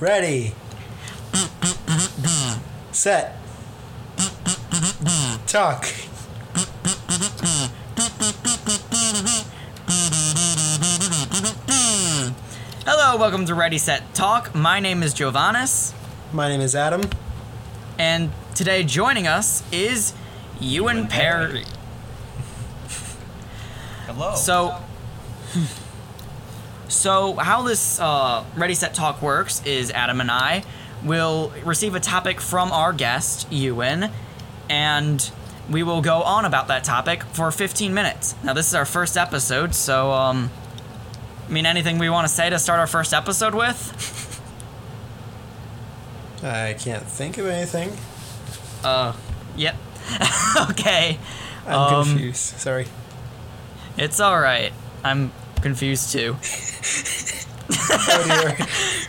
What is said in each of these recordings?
Ready. Set. Talk. Hello, welcome to Ready Set Talk. My name is Giovannis, My name is Adam. and today joining us is Ewan Perry. Hello. So, so how this uh, Ready Set Talk works is Adam and I will receive a topic from our guest Ewan, and we will go on about that topic for 15 minutes. Now, this is our first episode, so um, I mean, anything we want to say to start our first episode with? I can't think of anything. Uh, yep. okay. I'm Um, confused. Sorry. It's all right. I'm confused too. Oh.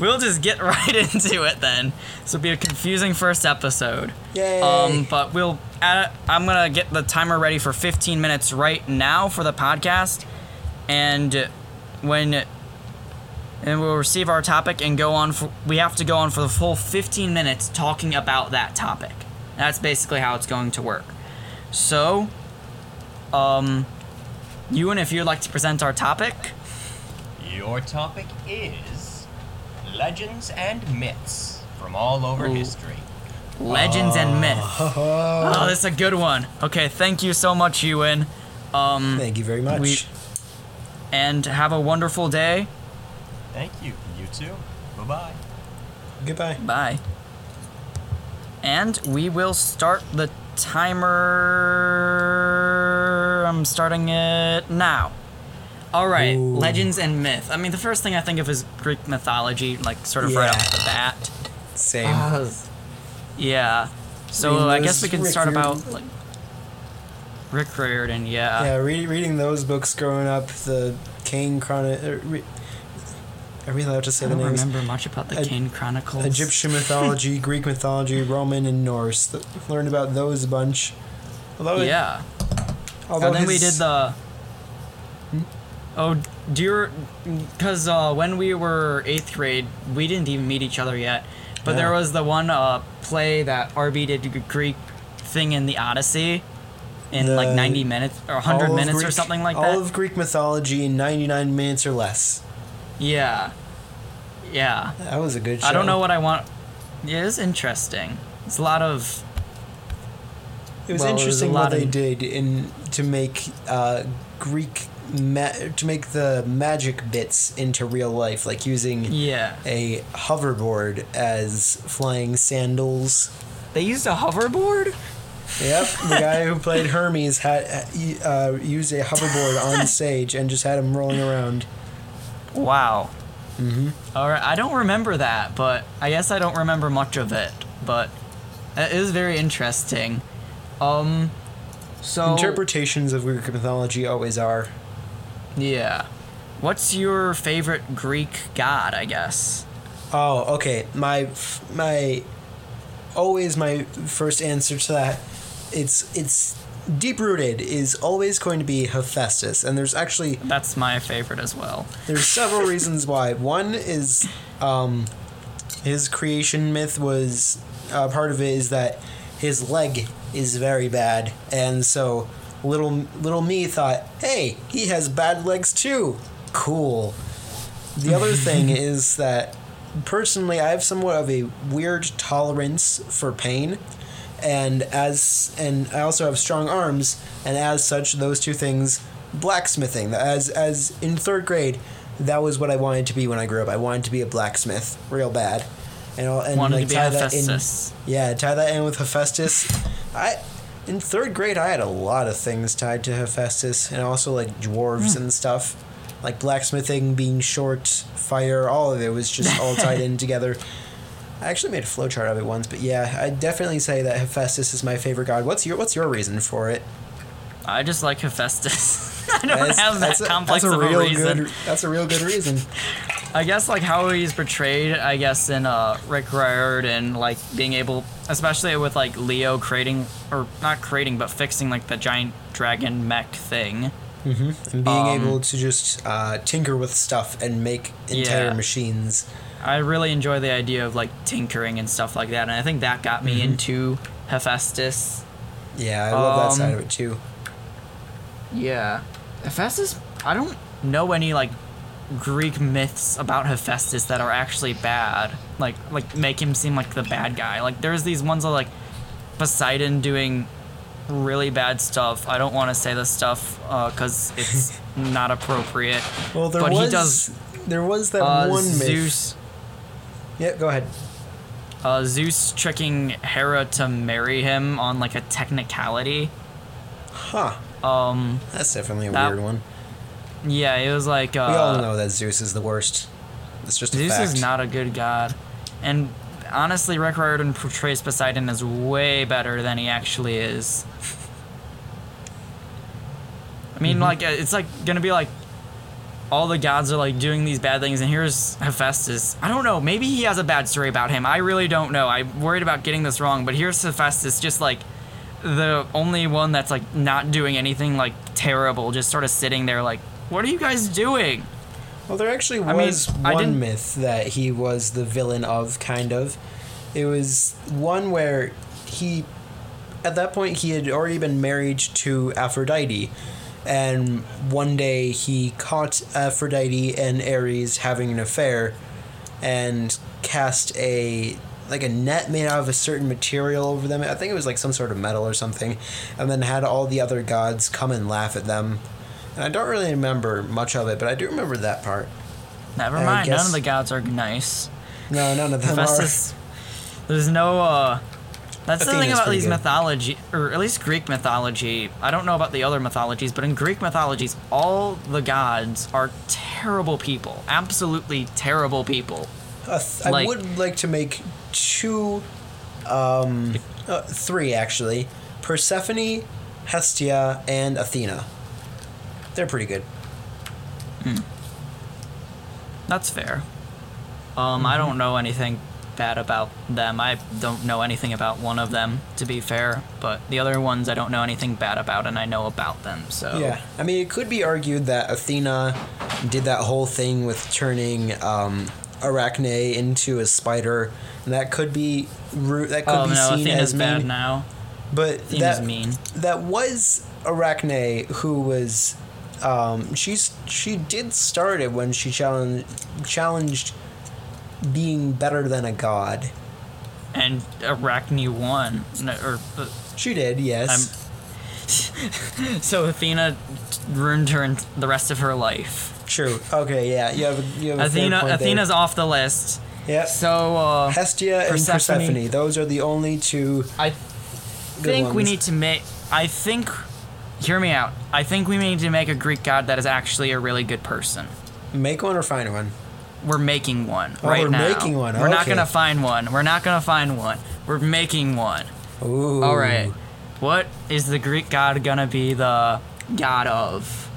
We'll just get right into it then. This will be a confusing first episode. Yay. Um, but we'll. Add, I'm gonna get the timer ready for 15 minutes right now for the podcast, and when and we'll receive our topic and go on. For, we have to go on for the full 15 minutes talking about that topic. That's basically how it's going to work. So, um, Ewan, if you'd like to present our topic. Your topic is legends and myths from all over Ooh. history. Legends and myths. Oh, this is a good one. Okay, thank you so much, Ewan. Um, Thank you very much. we- and have a wonderful day. Thank you. You too. Bye bye. Goodbye. Bye. And we will start the timer. I'm starting it now. All right, Ooh. legends and myth. I mean, the first thing I think of is Greek mythology, like sort of right off the bat. Same. Yeah. So Reading I guess we can Rick start Riordan- about like Rick Riordan. Yeah. yeah, re- reading those books growing up, the Kane Chronic. Uh, re- are we allowed to say I the don't remember much about the Eg- Kane Chronicles. Egyptian mythology, Greek mythology, Roman, and Norse. Th- learned about those a bunch. Although, Yeah. Although and then we did the. Oh, do you? Because uh, when we were eighth grade, we didn't even meet each other yet. But there was the one uh, play that RB did Greek thing in the Odyssey, in like ninety minutes or all hundred of minutes or something like all that. All of Greek mythology in 99 minutes or less. yeah. Yeah. That was a good show. I don't know what I want. It is interesting. It's a lot of. It was well, interesting what they did in to make uh, Greek ma- to make the magic bits into real life, like using Yeah. a hoverboard as flying sandals. They used a hoverboard? Yep, the guy who played Hermes had uh, used a hoverboard on stage and just had him rolling around. Wow. Mm-hmm. All right, I don't remember that, but I guess I don't remember much of it. But it is very interesting. Um, so Interpretations of Greek mythology always are. yeah, what's your favorite Greek god? I guess. Oh, okay. My my always my first answer to that it's it's deep rooted is always going to be Hephaestus, and there's actually That's my favorite as well. there's several reasons why. One is um, his creation myth was uh, part of it is that his leg is very bad, and so little little me thought, hey, he has bad legs too. Cool. The other thing is that personally, I have somewhat of a weird tolerance for pain, and as and I also have strong arms, and as such, those two things, blacksmithing. As as in third grade, that was what I wanted to be when I grew up. I wanted to be a blacksmith, real bad, and and Wanted like to be tie that in. Hephaestus. Yeah, tie that in with Hephaestus. I in third grade I had a lot of things tied to Hephaestus and also like dwarves hmm. and stuff. Like blacksmithing, being short, fire, all of it was just all tied in together. I actually made a flowchart of it once, but yeah, I definitely say that Hephaestus is my favorite god. What's your what's your reason for it? I just like Hephaestus. I don't That's- have that that's a- complex that's a of a reason. Good, that's a real good reason. I guess like how he's portrayed, I guess in uh, Rick Riordan, and like being able, especially with like Leo creating or not creating, but fixing like the giant dragon mech thing. and being Um, able to just uh, tinker with stuff and make entire Yeah. machines. I really enjoy the idea of like tinkering and stuff like that, and I think that got me Mm-hmm. into Hephaestus. Yeah, I love that side Um, of it too. Yeah, Hephaestus. I don't know any like Greek myths about Hephaestus that are actually bad. Like like make him seem like the bad guy. Like there's these ones of like Poseidon doing really bad stuff. I don't want to say this stuff because it's not appropriate. Well, there but was he does there was that uh, one myth. Zeus. Yeah, go ahead. Uh, Zeus tricking Hera to marry him on like a technicality. Huh. Um, That's definitely a That- weird one. Yeah, it was like uh, We all know that Zeus is the worst. It's just a Zeus fact. is not a good god, and honestly, Rick Riordan portrays Poseidon as way better than he actually is. I mean, Mm-hmm. like uh, it's like gonna be like all the gods are like doing these bad things, and here's Hephaestus. I don't know. Maybe he has a bad story about him. I really don't know. I'm worried about getting this wrong, but here's Hephaestus, just like the only one that's like not doing anything like terrible, just sort of sitting there like, what are you guys doing? Well, there actually I mean, was I one didn't- myth that he was the villain of, kind of. It was one where he, at that point, he had already been married to Aphrodite. And one day he caught Aphrodite and Ares having an affair and cast a like a net made out of a certain material over them. I think it was like some sort of metal or something, and then had all the other gods come and laugh at them. And I don't really remember much of it, but I do remember that part. Never I mind. None of the gods are nice. No, none of them Hephaestus. There's no. uh That's the thing about these good. mythology, or at least Greek mythology. I don't know about the other mythologies, but in Greek mythologies, all the gods are terrible people. Absolutely terrible people. Uh, th- I would like to make two, um, uh, three actually: Persephone, Hestia, and Athena. They're pretty good. That's fair. Um, Mm-hmm. I don't know anything bad about them. I don't know anything about one of them, to be fair. But the other ones, I don't know anything bad about, and I know about them. So Yeah, I mean, it could be argued that Athena did that whole thing with turning um, Arachne into a spider, and that could be that could Oh be no, seen Athena's as bad mean. now. But Athena's that mean. that was Arachne who was. Um, she's she did start it when she challenged challenged being better than a god. and Arachne won. No, or uh, She did, yes. so Athena ruined her in the rest of her life. True. Okay, yeah, you have a, you have Athena, point there. Athena's off the list. Yep. So uh, Hestia and Persephone. Persephone. Those are the only two. I think we need to make. I think. Hear me out. I think we need to make a Greek god that is actually a really good person. Make one or find one. We're making one Oh, right we're now. making one, We're not gonna find one. We're not gonna find one. We're making one. Ooh. All right. What is the Greek god gonna be the god of?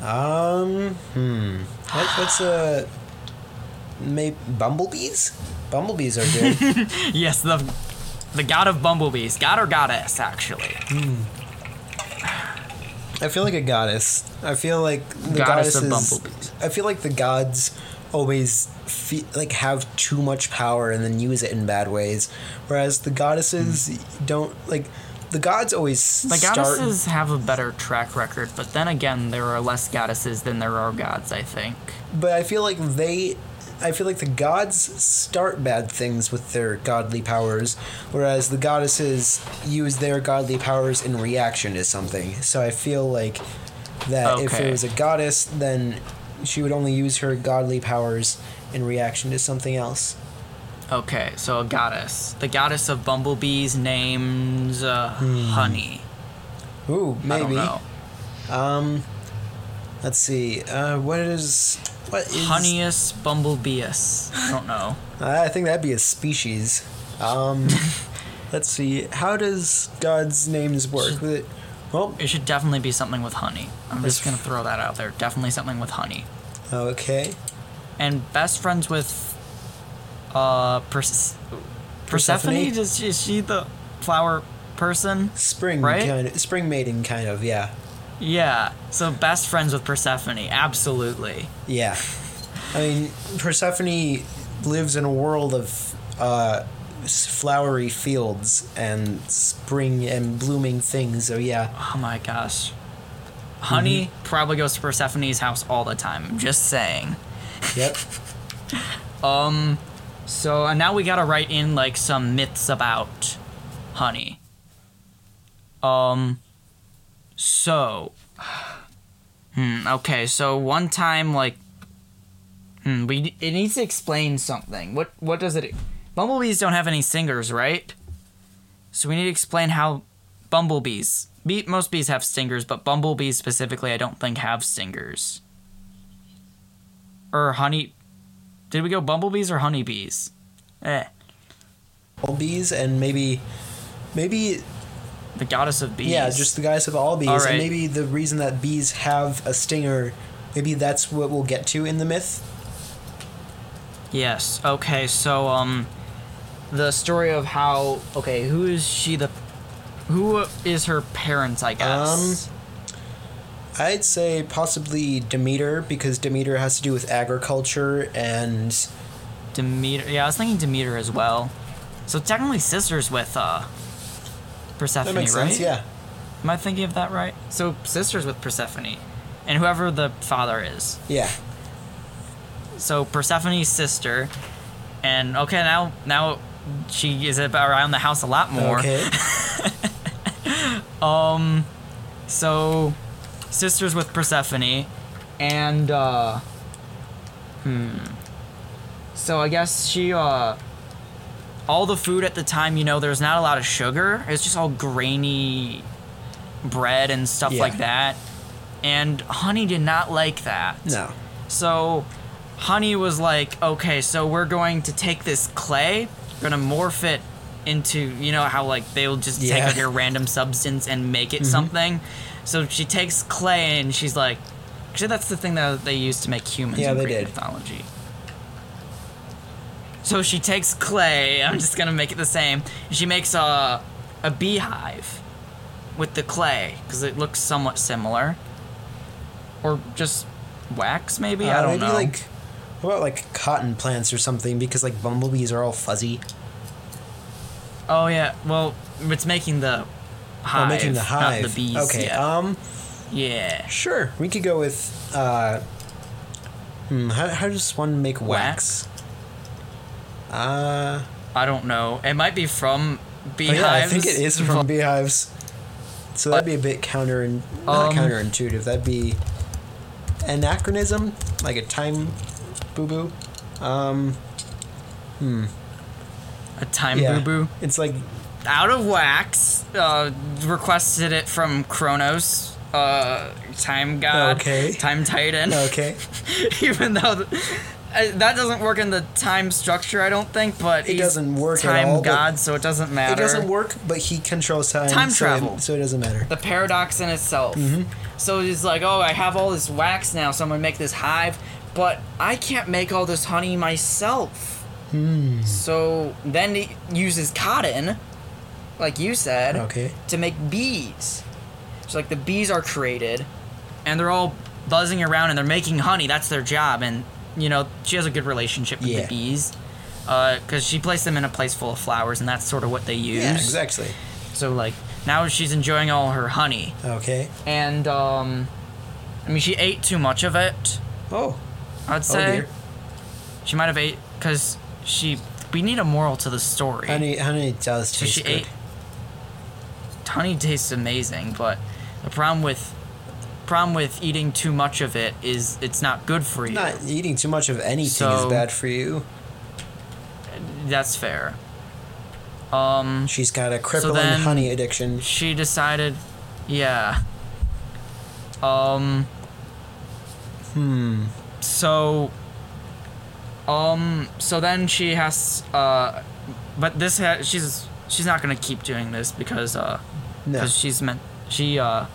Um. Hmm. What, what's a? Maybe bumblebees. Bumblebees are good. Yes, the the god of bumblebees, god or goddess, actually. I feel like a goddess. I feel like the Goddess of goddesses. bumblebees. I feel like the gods always fe- like have too much power and then use it in bad ways, whereas the goddesses hmm. don't like. The gods always The start. goddesses have a better track record, but then again, there are less goddesses than there are gods. I think. but I feel like they I feel like the gods start bad things with their godly powers, whereas the goddesses use their godly powers in reaction to something. So I feel like that if it was a goddess, then she would only use her godly powers in reaction to something else. Okay, so a goddess. The goddess of bumblebees names uh, Hmm. Honey. Ooh, I don't maybe. know. Um, let's see. Uh, what is what is Honeyus bumblebeus. I don't know. I think that'd be a species. Um, let's see. How does God's names work? With it? Well, It should definitely be something with honey. I'm just gonna throw that out there. Definitely something with honey. okay. And best friends with uh Pers- Persephone. Persephone? Is, is she the flower person? Spring Right? kind of spring maiden kind of, yeah. Yeah. So best friends with Persephone. Absolutely. Yeah. I mean, Persephone lives in a world of uh, flowery fields and spring and blooming things. So yeah, Oh my gosh. Honey Mm-hmm. probably goes to Persephone's house all the time. I'm just saying. yep. Um so and now we gotta write in like some myths about honey. Um. So. Hmm. Okay. So one time, like. Hmm. We it needs to explain something. What what does it? Bumblebees don't have any stingers, right? So we need to explain how bumblebees. Bee, most bees have stingers, but bumblebees specifically, I don't think have stingers. Or honey. Did we go bumblebees or honeybees? Eh. All bees and maybe, maybe The goddess of bees. yeah, just the guys of all bees, All and maybe the reason that bees have a stinger, maybe that's what we'll get to in the myth. Yes. Okay. So um, the story of how okay, who is she the, who is her parents? I guess. Um, I'd say possibly Demeter because Demeter has to do with agriculture and Demeter. Yeah, I was thinking Demeter as well. So technically sisters with uh, Persephone, that makes right? sense. Yeah. Am I thinking of that right? So sisters with Persephone, and whoever the father is. Yeah. So Persephone's sister, and okay, now now she is around the house a lot more. Okay. Um, so, sisters with Persephone, and uh, hmm. So I guess she uh, all the food at the time, you know, there's not a lot of sugar. It's just all grainy bread and stuff Yeah. like that. And Honey did not like that. no. So Honey was like, okay, so we're going to take this clay, we're gonna morph it into, you know, how like they'll just take Yeah. like a random substance and make it mm-hmm. something. So she takes clay and she's like, actually, that's the thing that they used to make humans Yeah, in they Greek did. mythology. So she takes clay. I'm just gonna make it the same. She makes a a beehive with the clay because it looks somewhat similar, or just wax maybe. I Uh, don't maybe know. like what about like cotton plants or something because like bumblebees are all fuzzy. oh yeah, well it's making the hive, oh, making the hive. not the bees. okay. yet. Um. yeah. Sure. We could go with. Uh. Hmm. How, how does one make wax? Uh. I don't know. It might be from oh, beehives. yeah, I think it is from beehives. So that'd be a bit counter not Um, counterintuitive. That'd be anachronism, like a time boo boo. Um. Hmm. A time Yeah. boo boo. It's like out of wax. Uh, requested it from Kronos, uh, time god, Okay. time titan. okay. Even though th- that doesn't work in the time structure, I don't think. But It he's doesn't work time all, god, so it doesn't matter. It doesn't work, but he controls time. Time so it- travel. so it doesn't matter. The paradox in itself. Mm-hmm. So he's like, oh, I have all this wax now, so I'm gonna make this hive, but I can't make all this honey myself. Hmm. So then he uses cotton, like you said, Okay. to make bees. So like the bees are created, and they're all buzzing around and they're making honey. That's their job, and you know she has a good relationship with Yeah. the bees, because she placed them in a place full of flowers, and that's sort of what they use. Yeah, exactly. So like now she's enjoying all her honey, Okay. and um, I mean she ate too much of it. Oh. I'd Oh say dear. she might have ate because she. We need a moral to the story. Honey, honey does So taste she good. ate. Honey tastes amazing, but the problem with problem with eating too much of it is it's not good for you. Not eating too much of anything So- is bad for you. That's fair. Um, She's got a crippling then- honey addiction. she decided, yeah. Um. Hmm. So. Um. So then she has. Uh. But this ha- she's she's not gonna keep doing this because uh No. because she's meant she uh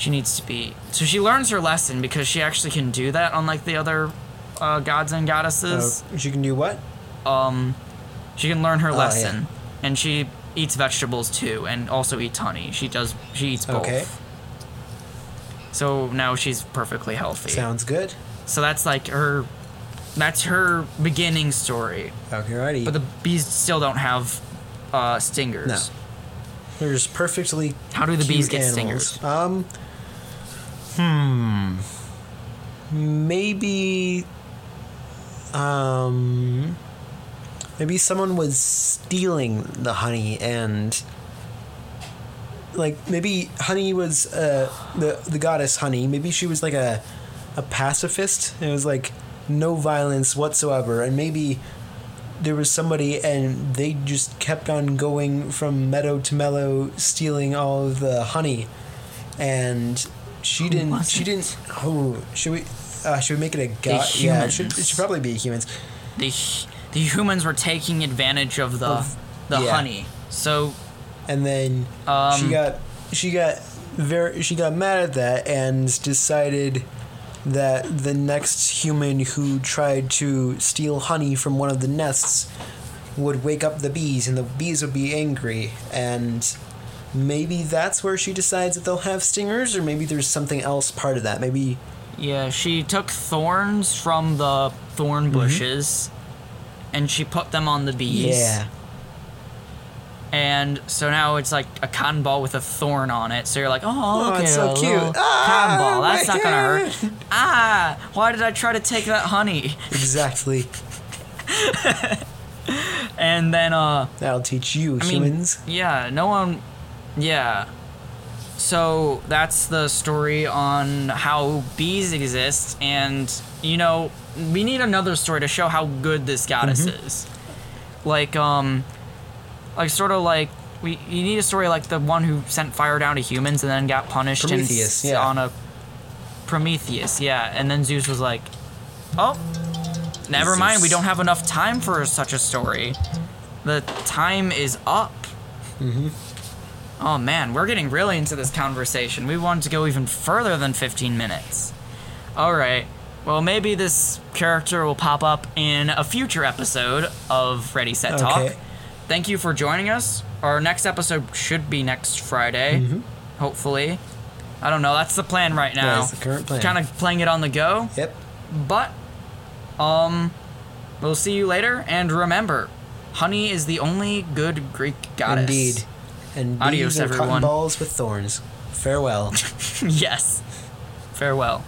she needs to be so she learns her lesson because she actually can do that unlike the other uh, gods and goddesses Uh, she can do what? um she can learn her Oh, lesson and she eats vegetables too and also eats honey she does she eats both Okay. so now she's perfectly healthy Sounds good. so that's like her that's her beginning story. Okay, righty. But the bees still don't have uh, stingers. No. There's perfectly. How do the bees get animals. stingers? Um. Hmm. Maybe. Um. Maybe someone was stealing the honey and. Like maybe honey was uh the the goddess honey. Maybe she was like a a pacifist. It was like no violence whatsoever, and maybe there was somebody and they just kept on going from meadow to meadow stealing all of the honey and she didn't she it? didn't oh should we uh, should we make it a The yeah it should, it should probably be humans The the humans were taking advantage of the Of- the yeah. honey. So and then Um, she got she got very she got mad at that and decided that the next human who tried to steal honey from one of the nests would wake up the bees and the bees would be angry and maybe that's where she decides that they'll have stingers or maybe there's something else part of that maybe yeah, she took thorns from the thorn Mm-hmm. bushes, and she put them on the bees. yeah And so now it's like a cotton ball with a thorn on it. So you're like, oh, Oh, okay, it's so cute. Ah, cotton ball. That's not gonna hurt. Ah, why did I try to take that honey? exactly And then, uh, that'll teach you I mean, humans yeah, no one, yeah. So that's the story on how bees exist, and you know, we need another story to show how good this goddess Mm-hmm. is. Like, um, like sort of like we you need a story like the one who sent fire down to humans and then got punished Prometheus, yeah. on a Prometheus, yeah, and then Zeus was like, oh. Never mind, we don't have enough time for such a story. The time is up. Oh man, we're getting really into this conversation. We wanted to go even further than 15 minutes. Alright, well, maybe this character will pop up in a future episode of Ready Set Talk. Okay. Thank you for joining us. Our next episode should be next Friday, hopefully. I don't know, that's the plan right now. That's the current plan. Kind of playing it on the go. yep But, um, we'll see you later. And remember, honey is the only good Greek goddess. Indeed. And Adios, bees are everyone. cotton balls with thorns. Farewell. yes. Farewell.